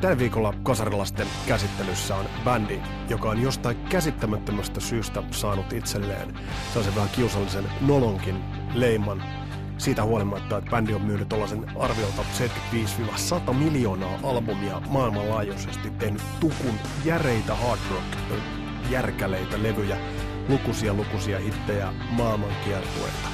Tällä viikolla kasarilasten käsittelyssä on bändi, joka on jostain käsittämättömästä syystä saanut itselleen sellaisen vähän kiusallisen nolonkin leiman siitä huolimatta, että bändi on myynyt tuollaisen arviolta 75-100 miljoonaa albumia maailmanlaajuisesti, tehnyt tukun järeitä hard rock, järkäleitä levyjä, lukuisia lukuisia hittejä maailmankiertueita.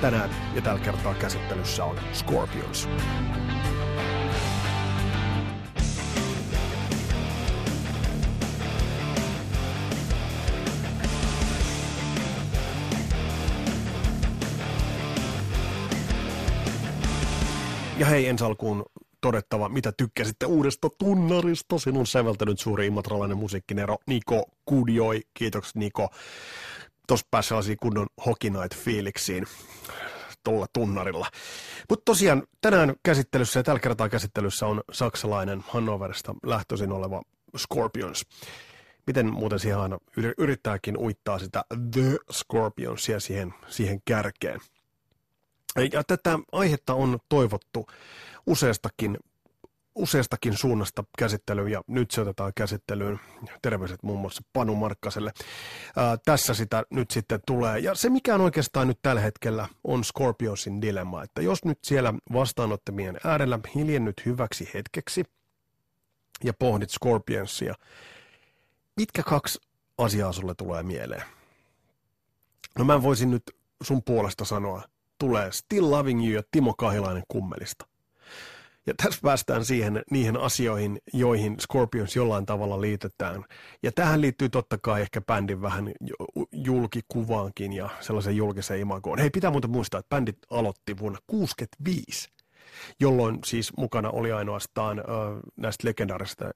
Tänään ja tällä kertaa käsittelyssä on Scorpions. Ja hei, ensi alkuun todettava, mitä tykkäsitte uudesta tunnarista. Sinun säveltänyt suuri imatralainen musiikkinero Niko Kudioi. Kiitokset Niko. Tuossa pääsi sellaisiin kunnon Hockey Night-fiiliksiin tuolla tunnarilla. Mutta tosiaan tänään käsittelyssä ja tällä kertaa käsittelyssä on saksalainen Hannoverista lähtöisin oleva Scorpions. Miten muuten siihen aina yrittääkin uittaa sitä The Scorpionsia siihen, siihen kärkeen. Ja tätä aihetta on toivottu useastakin, useastakin suunnasta käsittelyyn ja nyt se otetaan käsittelyyn. Terveiset muun muassa Panu Markkaselle. Ää, tässä sitä nyt sitten tulee. Ja se mikä on oikeastaan nyt tällä hetkellä on Scorpionsin dilemma, että jos nyt siellä vastaanottamien äärellä hiljennyt hyväksi hetkeksi ja pohdit Scorpionsia, mitkä kaksi asiaa sulle tulee mieleen? No mä voisin nyt sun puolesta sanoa, tulee Still Loving You ja Timo Kahilainen kummelista. Ja tässä päästään siihen, niihin asioihin, joihin Scorpions jollain tavalla liitetään. Ja tähän liittyy totta kai ehkä bändin vähän julkikuvaankin ja sellaisen julkisen imagoon. Hei, pitää muuten muistaa, että bändit aloitti vuonna 1965 jolloin siis mukana oli ainoastaan äh, näistä legendaarisista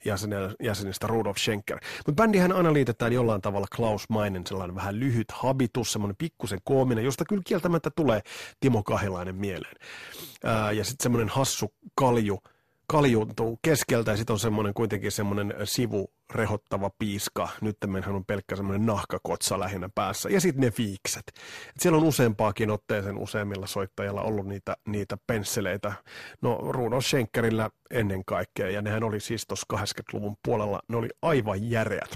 jäsenistä Rudolf Schenker. Mutta bändihän aina liitetään jollain tavalla Klaus Mainen, sellainen vähän lyhyt habitus, semmoinen pikkusen koominen, josta kyllä kieltämättä tulee Timo Kahilainen mieleen. Äh, ja sitten semmoinen hassu kalju, kaljuuntuu keskeltä ja sitten on semmoinen kuitenkin semmoinen sivu rehottava piiska. Nyt hän on pelkkä semmoinen nahkakotsa lähinnä päässä. Ja sitten ne fiikset. Et siellä on useampaakin otteeseen useimmilla soittajilla ollut niitä, niitä pensseleitä. No Runo Schenkerillä ennen kaikkea. Ja nehän oli siis tuossa 80-luvun puolella, ne oli aivan järeät.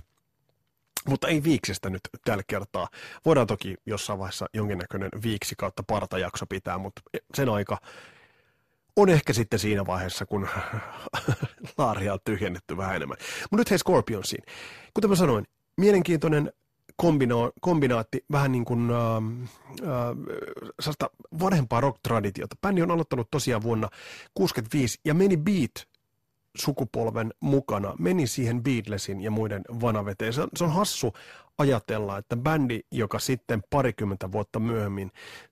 Mutta ei viiksestä nyt tällä kertaa. Voidaan toki jossain vaiheessa jonkinnäköinen viiksi kautta partajakso pitää, mutta sen aika on ehkä sitten siinä vaiheessa, kun laaria on tyhjennetty vähän enemmän. Mutta nyt hei Scorpionsiin. Kuten mä sanoin, mielenkiintoinen kombina- kombinaatti, vähän niin kuin äh, äh, vanhempaa rock-traditiota. Bändi on aloittanut tosiaan vuonna 65 ja meni Beat sukupolven mukana, meni siihen Beatlesin ja muiden vanaveteen. Se on, se on hassu ajatella, että bändi, joka sitten parikymmentä vuotta myöhemmin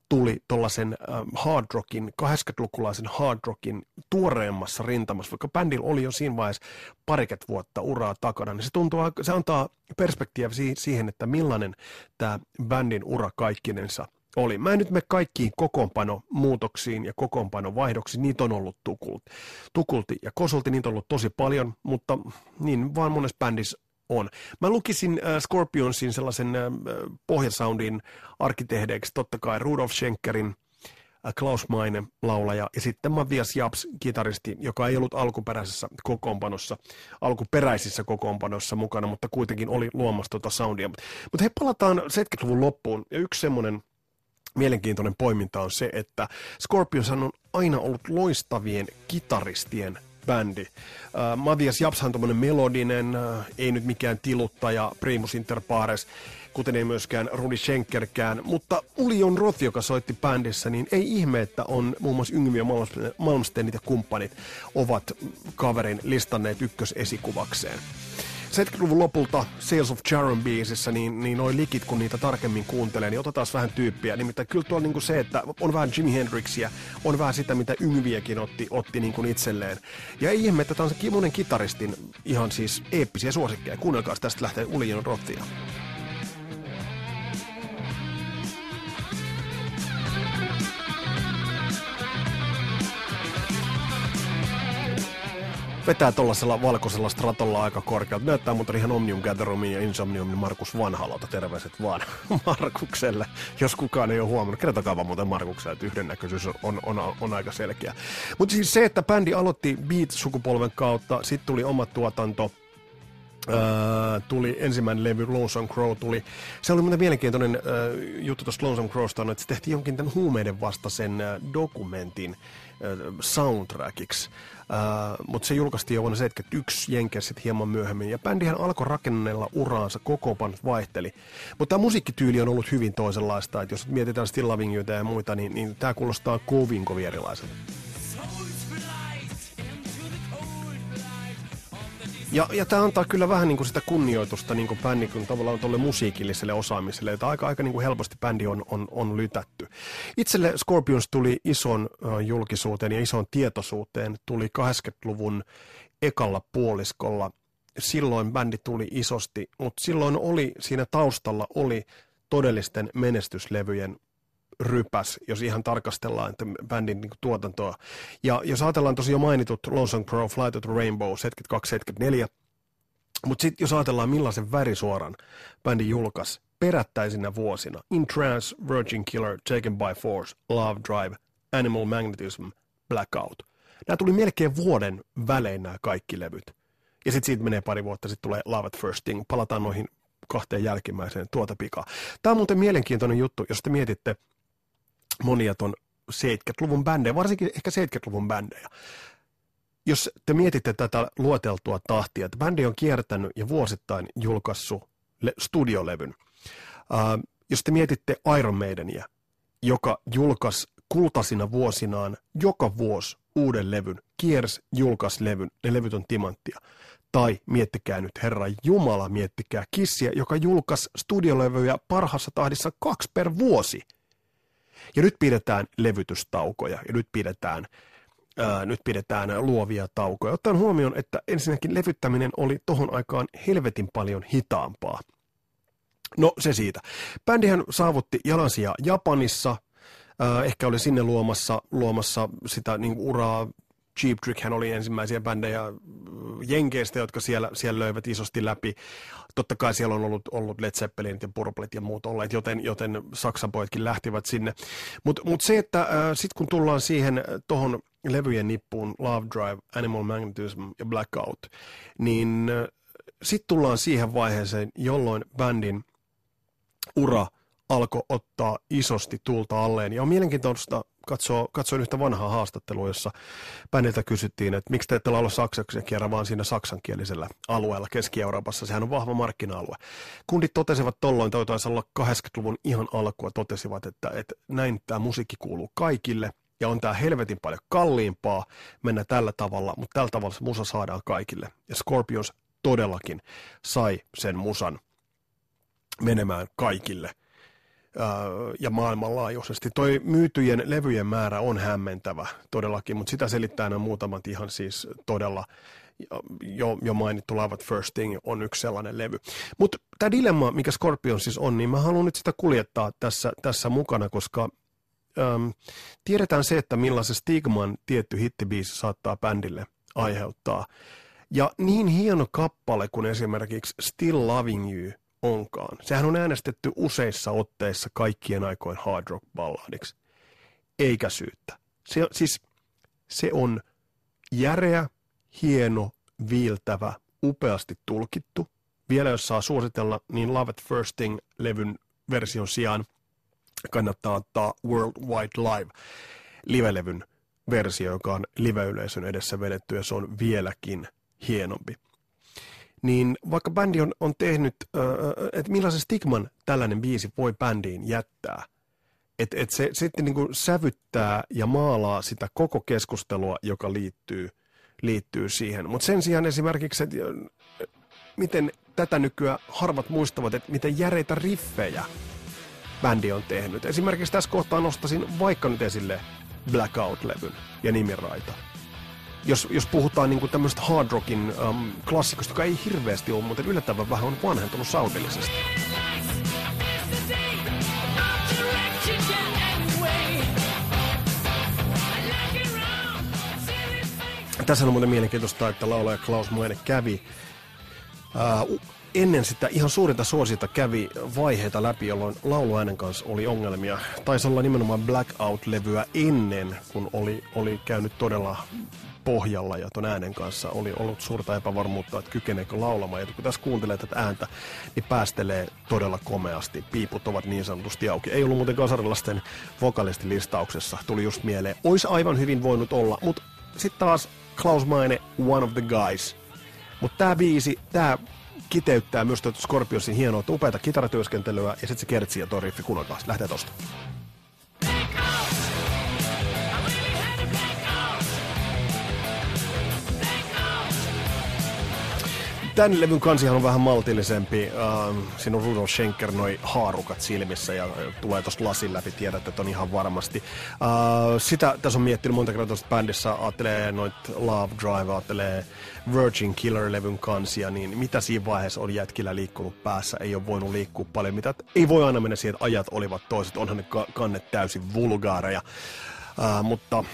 tuli tuollaisen äh, hard rockin, 80-lukulaisen hard rockin tuoreemmassa rintamassa, vaikka bändillä oli jo siinä vaiheessa pariket vuotta uraa takana, niin se tuntuu, se antaa perspektiiviä siihen, että millainen tämä bändin ura kaikkinensa oli. Mä en nyt me kaikkiin kokoonpano muutoksiin ja kokoonpano vaihdoksiin, niitä on ollut tukulti. Tukulti ja kosolti, niitä on ollut tosi paljon, mutta niin vaan monessa bändissä on. Mä lukisin äh, Scorpionsin sellaisen äh, pohjasoundin arkkitehdeiksi totta kai Rudolf Schenkerin, äh, Klaus Meine laulaja ja sitten Matthias Japs kitaristi, joka ei ollut alkuperäisessä kokoonpanossa, alkuperäisissä kokoonpanossa mukana, mutta kuitenkin oli luomassa tuota soundia. Mutta he palataan 70-luvun loppuun ja yksi semmoinen mielenkiintoinen poiminta on se, että Scorpions on aina ollut loistavien kitaristien bändi. Uh, Matias Japshan on melodinen, uh, ei nyt mikään tiluttaja, primus inter pares, kuten ei myöskään Rudi Schenkerkään, mutta Ulion Roth, joka soitti bändissä, niin ei ihme, että on muun muassa Yngvi ja Malmstenit ja kumppanit ovat kaverin listanneet ykkösesikuvakseen. 70-luvun lopulta Sales of Charon biisissä, niin, niin noin likit, kun niitä tarkemmin kuuntelee, niin otetaan vähän tyyppiä. Nimittäin kyllä tuolla niin se, että on vähän Jimi Hendrixia, on vähän sitä, mitä Yngviäkin otti, otti niin kuin itselleen. Ja ei ihme, että tämä on se kitaristin ihan siis eeppisiä suosikkeja. Kuunnelkaa, tästä lähtee Ulion Rothia. Vetää tuollaisella valkoisella stratolla aika korkealta. Näyttää mutta ihan Omnium Gatherumin ja Insomniumin Markus Vanhalolta. Terveiset vaan Markukselle, jos kukaan ei ole huomannut. Kertokaa vaan muuten Markukselle, että yhdennäköisyys on, on, on, on aika selkeä. Mutta siis se, että bändi aloitti Beat-sukupolven kautta, sitten tuli oma tuotanto, Uh, tuli ensimmäinen levy, Lonesome Crow tuli. Se oli muuten mielenkiintoinen uh, juttu tuosta Lonesome Crowsta, että se tehtiin jonkin tämän huumeiden vastaisen uh, dokumentin uh, soundtrackiksi. Uh, mutta se julkaistiin jo vuonna 1971 Jenkeissä hieman myöhemmin. Ja bändihän alkoi rakennella uraansa, kokoopan vaihteli. Mutta tämä musiikkityyli on ollut hyvin toisenlaista. Että jos mietitään Still Loving ja muita, niin, niin tämä kuulostaa kovin kovin erilaiselta. Ja, ja tämä antaa kyllä vähän niin kuin sitä kunnioitusta niin kuin bändi, kun tavallaan tuolle musiikilliselle osaamiselle, että aika, aika niin kuin helposti bändi on, on, on lytätty. Itselle Scorpions tuli ison julkisuuteen ja ison tietoisuuteen, tuli 80-luvun ekalla puoliskolla. Silloin bändi tuli isosti, mutta silloin oli, siinä taustalla oli todellisten menestyslevyjen rypäs, jos ihan tarkastellaan että bändin niin tuotantoa. Ja jos ajatellaan tosiaan mainitut Lonesome Crow, Flight of the Rainbow, 72-74, mutta sitten jos ajatellaan millaisen värisuoran bändi julkaisi perättäisinä vuosina, In Trance, Virgin Killer, Taken by Force, Love Drive, Animal Magnetism, Blackout. Nämä tuli melkein vuoden välein nämä kaikki levyt. Ja sitten siitä menee pari vuotta, sitten tulee Love at First Thing. Palataan noihin kahteen jälkimmäiseen tuota pikaa. Tämä on muuten mielenkiintoinen juttu, jos te mietitte, monia ton 70-luvun bändejä, varsinkin ehkä 70-luvun bändejä. Jos te mietitte tätä luoteltua tahtia, että bändi on kiertänyt ja vuosittain julkaissut le- studiolevyn. Uh, jos te mietitte Iron Maidenia, joka julkaisi kultasina vuosinaan joka vuosi uuden levyn, kiers julkaisi levyn, ne levyt on timanttia. Tai miettikää nyt, Herra Jumala, miettikää Kissiä, joka julkaisi studiolevyjä parhaassa tahdissa kaksi per vuosi – ja nyt pidetään levytystaukoja ja nyt pidetään, ää, nyt pidetään luovia taukoja. Ottaen huomioon, että ensinnäkin levyttäminen oli tohon aikaan helvetin paljon hitaampaa. No se siitä. Bändihän saavutti jalansia Japanissa, äh, ehkä oli sinne luomassa, luomassa sitä niin uraa Cheap Trick hän oli ensimmäisiä bändejä Jenkeistä, jotka siellä, siellä löivät isosti läpi. Totta kai siellä on ollut, ollut Led Zeppelinit ja Purplet ja muut olleet, joten, joten Saksan pojatkin lähtivät sinne. Mutta mut se, että äh, sitten kun tullaan siihen äh, tuohon levyjen nippuun, Love Drive, Animal Magnetism ja Blackout, niin äh, sitten tullaan siihen vaiheeseen, jolloin bändin ura alkoi ottaa isosti tulta alleen. Ja on mielenkiintoista katsoo, katsoin yhtä vanhaa haastattelua, jossa bändiltä kysyttiin, että miksi te ette laula saksaksi ja kierrä vaan siinä saksankielisellä alueella Keski-Euroopassa. Sehän on vahva markkina-alue. Kundit totesivat tolloin, taisi olla 80-luvun ihan alkua, totesivat, että, että näin tämä musiikki kuuluu kaikille ja on tämä helvetin paljon kalliimpaa mennä tällä tavalla, mutta tällä tavalla se musa saadaan kaikille. Ja Scorpions todellakin sai sen musan menemään kaikille – ja maailmanlaajuisesti. Toi myytyjen levyjen määrä on hämmentävä todellakin, mutta sitä selittää nämä muutamat ihan siis todella jo, jo mainittu Love at First Thing on yksi sellainen levy. Mutta tämä dilemma, mikä Scorpion siis on, niin mä haluan nyt sitä kuljettaa tässä, tässä mukana, koska äm, tiedetään se, että millaisen stigman tietty hittibiisi saattaa bändille aiheuttaa. Ja niin hieno kappale kuin esimerkiksi Still Loving You – onkaan. Sehän on äänestetty useissa otteissa kaikkien aikojen hard rock balladiksi. Eikä syyttä. Se, siis se on järeä, hieno, viiltävä, upeasti tulkittu. Vielä jos saa suositella, niin Love at First Thing-levyn version sijaan kannattaa ottaa World Wide Live live-levyn versio, joka on live-yleisön edessä vedetty ja se on vieläkin hienompi niin vaikka bändi on, on tehnyt, että millaisen stigman tällainen biisi voi bändiin jättää, että et se sitten niin kuin sävyttää ja maalaa sitä koko keskustelua, joka liittyy, liittyy siihen. Mutta sen sijaan esimerkiksi, että miten tätä nykyään harvat muistavat, että miten järeitä riffejä bändi on tehnyt. Esimerkiksi tässä kohtaa nostasin vaikka nyt esille Blackout-levyn ja Nimiraita jos, jos puhutaan niin tämmöistä hard rockin um, klassikosta, joka ei hirveästi ole, mutta yllättävän vähän on vanhentunut soundillisesti. Tässä on muuten mielenkiintoista, että laulaja Klaus Moene kävi ennen sitä ihan suurinta suosita kävi vaiheita läpi, jolloin lauluäänen kanssa oli ongelmia. Taisi olla nimenomaan Blackout-levyä ennen, kun oli, oli käynyt todella pohjalla ja ton äänen kanssa oli ollut suurta epävarmuutta, että kykeneekö laulamaan. Ja kun tässä kuuntelee tätä ääntä, niin päästelee todella komeasti. Piiput ovat niin sanotusti auki. Ei ollut muuten kasarilasten vokalistilistauksessa, tuli just mieleen. Ois aivan hyvin voinut olla, mutta sitten taas Klaus Maine, One of the Guys. Mutta tämä biisi, tämä kiteyttää myös tuota Scorpionsin hienoa, upeata kitaratyöskentelyä ja sitten se kertsi ja tuo riffi kunnolla. Lähtee tosta. Tämän levyn kansihan on vähän maltillisempi. Uh, siinä on Rudolf Schenker noi haarukat silmissä ja tulee tosta lasin läpi, tiedät, että on ihan varmasti. Uh, sitä tässä on miettinyt monta kertaa tuosta bändissä, ajattelee noit Love Drive, ajattelee Virgin Killer-levyn kansia, niin mitä siinä vaiheessa on jätkillä liikkunut päässä, ei ole voinut liikkua paljon. Mitä, ei voi aina mennä siihen, että ajat olivat toiset, onhan ne kannet täysin vulgaareja. Uh, mutta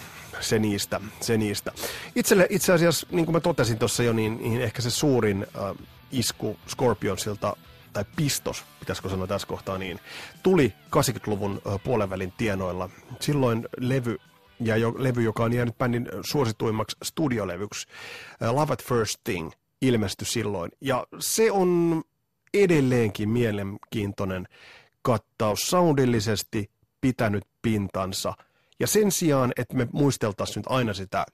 se niistä, se niistä. Itselle itse asiassa, niin kuin mä totesin tuossa jo, niin, niin ehkä se suurin äh, isku Scorpionsilta tai pistos, pitäisikö sanoa tässä kohtaa niin, tuli 80-luvun äh, puolenvälin tienoilla. Silloin levy ja jo, levy, joka on jäänyt bändin suosituimmaksi studiolevyksi, äh, Love at First Thing, ilmestyi silloin. Ja se on edelleenkin mielenkiintoinen kattaus, soundillisesti pitänyt pintansa – ja sen sijaan, että me muisteltaisiin nyt aina sitä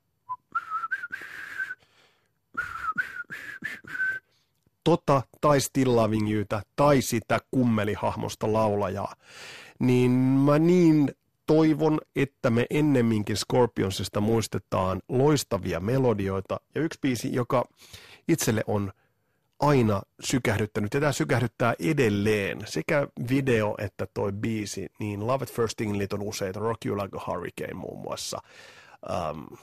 tota tai Still Loving Youtä tai sitä kummelihahmosta laulajaa, niin mä niin toivon, että me ennemminkin Scorpionsista muistetaan loistavia melodioita. Ja yksi biisi, joka itselle on aina sykähdyttänyt, ja tämä sykähdyttää edelleen, sekä video että toi biisi, niin Love at First Thinglit on useita, Rock You Like a Hurricane muun muassa, um,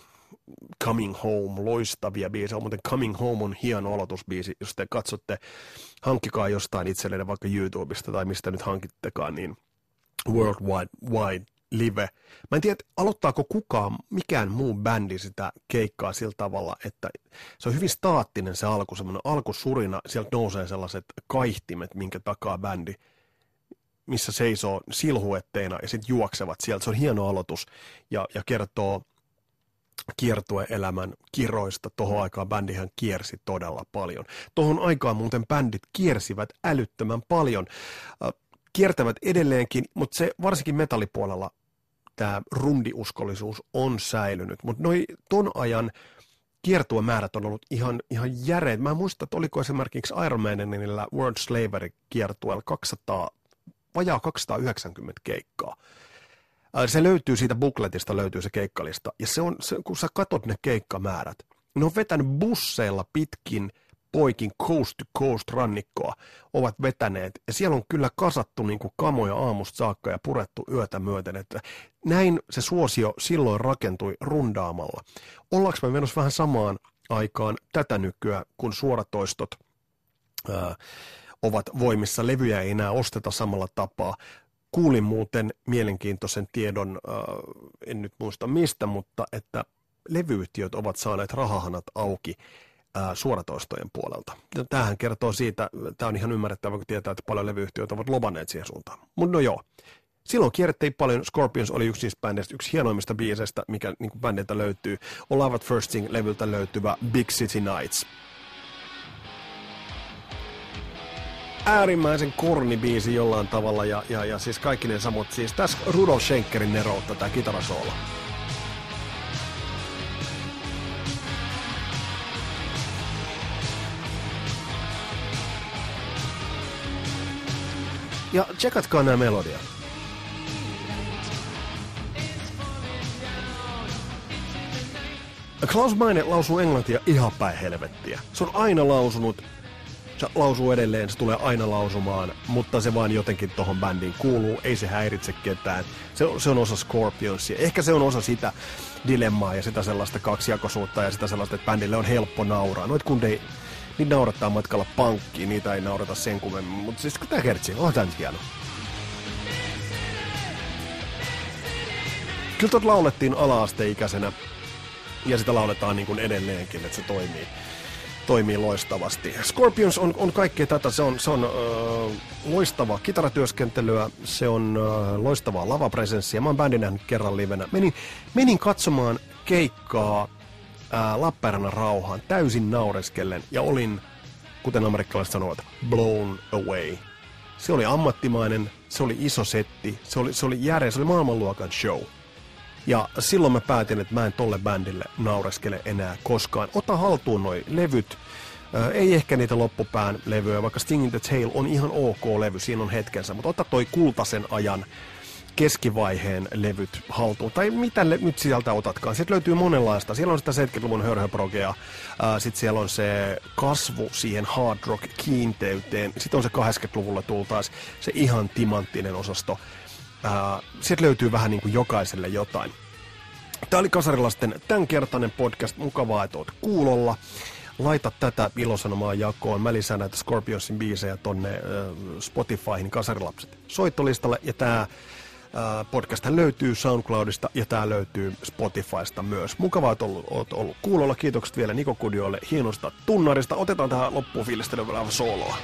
Coming Home, loistavia biisejä, muuten Coming Home on hieno aloitusbiisi, jos te katsotte, hankkikaa jostain itselleen vaikka YouTubesta tai mistä nyt hankittekaan, niin Worldwide Wide live. Mä en tiedä, aloittaako kukaan, mikään muu bändi sitä keikkaa sillä tavalla, että se on hyvin staattinen se alku, semmoinen alkusurina, sieltä nousee sellaiset kaihtimet, minkä takaa bändi, missä seisoo silhuetteina ja sitten juoksevat sieltä. Se on hieno aloitus ja, ja kertoo kiertueelämän kiroista. Tuohon aikaan bändihän kiersi todella paljon. Tuohon aikaan muuten bändit kiersivät älyttömän paljon. Kiertävät edelleenkin, mutta se varsinkin metallipuolella tämä rundiuskollisuus on säilynyt. Mutta noi ton ajan kiertuemäärät on ollut ihan, ihan järeet. Mä en muista, että oliko esimerkiksi Iron Maidenillä World Slavery kiertueella 200, vajaa 290 keikkaa. Se löytyy siitä bukletista, löytyy se keikkalista. Ja se on, se, kun sä katot ne keikkamäärät, ne on vetänyt busseilla pitkin – poikin coast to coast rannikkoa ovat vetäneet. Ja siellä on kyllä kasattu niin kuin kamoja aamusta saakka ja purettu yötä myöten. Että näin se suosio silloin rakentui rundaamalla. Ollaanko me menossa vähän samaan aikaan tätä nykyä, kun suoratoistot ää, ovat voimissa. Levyjä ei enää osteta samalla tapaa. Kuulin muuten mielenkiintoisen tiedon, ää, en nyt muista mistä, mutta että levyyhtiöt ovat saaneet rahahanat auki suoratoistojen puolelta. Tämähän kertoo siitä, tämä on ihan ymmärrettävä, kun tietää, että paljon levyyhtiöitä ovat lobanneet siihen suuntaan. Mutta no joo, silloin kierrettiin paljon, Scorpions oli yksi niistä bändeistä, yksi hienoimmista biiseistä, mikä niin bändeiltä löytyy, on Love at First Thing-levyltä löytyvä Big City Nights. äärimmäisen korni biisi jollain tavalla ja, ja, ja siis kaikki ne samat. Siis tässä Rudolf Schenkerin neroutta tämä kitarasoola. Ja tsekatkaa nämä melodiat. Klaus Meine lausuu englantia ihan päin helvettiä. Se on aina lausunut, se lausuu edelleen, se tulee aina lausumaan, mutta se vaan jotenkin tohon bändiin kuuluu, ei se häiritse ketään. Se, se on osa Scorpionsia. Ehkä se on osa sitä dilemmaa ja sitä sellaista kaksijakoisuutta ja sitä sellaista, että bändille on helppo nauraa. Noit kun ei, Niitä naurattaa matkalla pankkiin, niitä ei naurata sen kummemmin. Mutta siis kun tämä kertsi, on tämä nyt hieno. Kyllä tuot laulettiin ala-asteikäisenä. ja sitä lauletaan niin kuin edelleenkin, että se toimii, toimii loistavasti. Scorpions on, on kaikkea tätä, se on, se on äh, loistavaa kitaratyöskentelyä, se on äh, loistavaa lavapresenssiä. Mä oon bändin nähnyt kerran livenä. Menin, menin katsomaan keikkaa äh, Lappeenrannan rauhaan täysin naureskellen ja olin, kuten amerikkalaiset sanovat, blown away. Se oli ammattimainen, se oli iso setti, se oli, se oli järjestö, se oli maailmanluokan show. Ja silloin mä päätin, että mä en tolle bändille naureskele enää koskaan. Ota haltuun noi levyt. Äh, ei ehkä niitä loppupään levyjä, vaikka Sting in the Tail on ihan ok levy, siinä on hetkensä, mutta ota toi kultaisen ajan keskivaiheen levyt haltuun, tai mitä le- nyt sieltä otatkaan. Sieltä löytyy monenlaista. Siellä on sitä 70-luvun hörhöprogea, sitten siellä on se kasvu siihen hard rock kiinteyteen, sitten on se 80-luvulla tultaas se ihan timanttinen osasto. Ää, sieltä löytyy vähän niin kuin jokaiselle jotain. Tämä oli Kasarilasten tämänkertainen podcast. Mukavaa, että oot kuulolla. Laita tätä ilosanomaa jakoon. Mä lisään näitä Scorpionsin biisejä tonne Spotifyhin Kasarilapset soittolistalle. Ja tämä podcast löytyy SoundCloudista ja tämä löytyy Spotifysta myös. Mukavaa, että ollut, olet ollut kuulolla. Kiitokset vielä Niko Kudiolle hienosta tunnarista. Otetaan tähän loppuun fiilistelyyn vielä sooloa.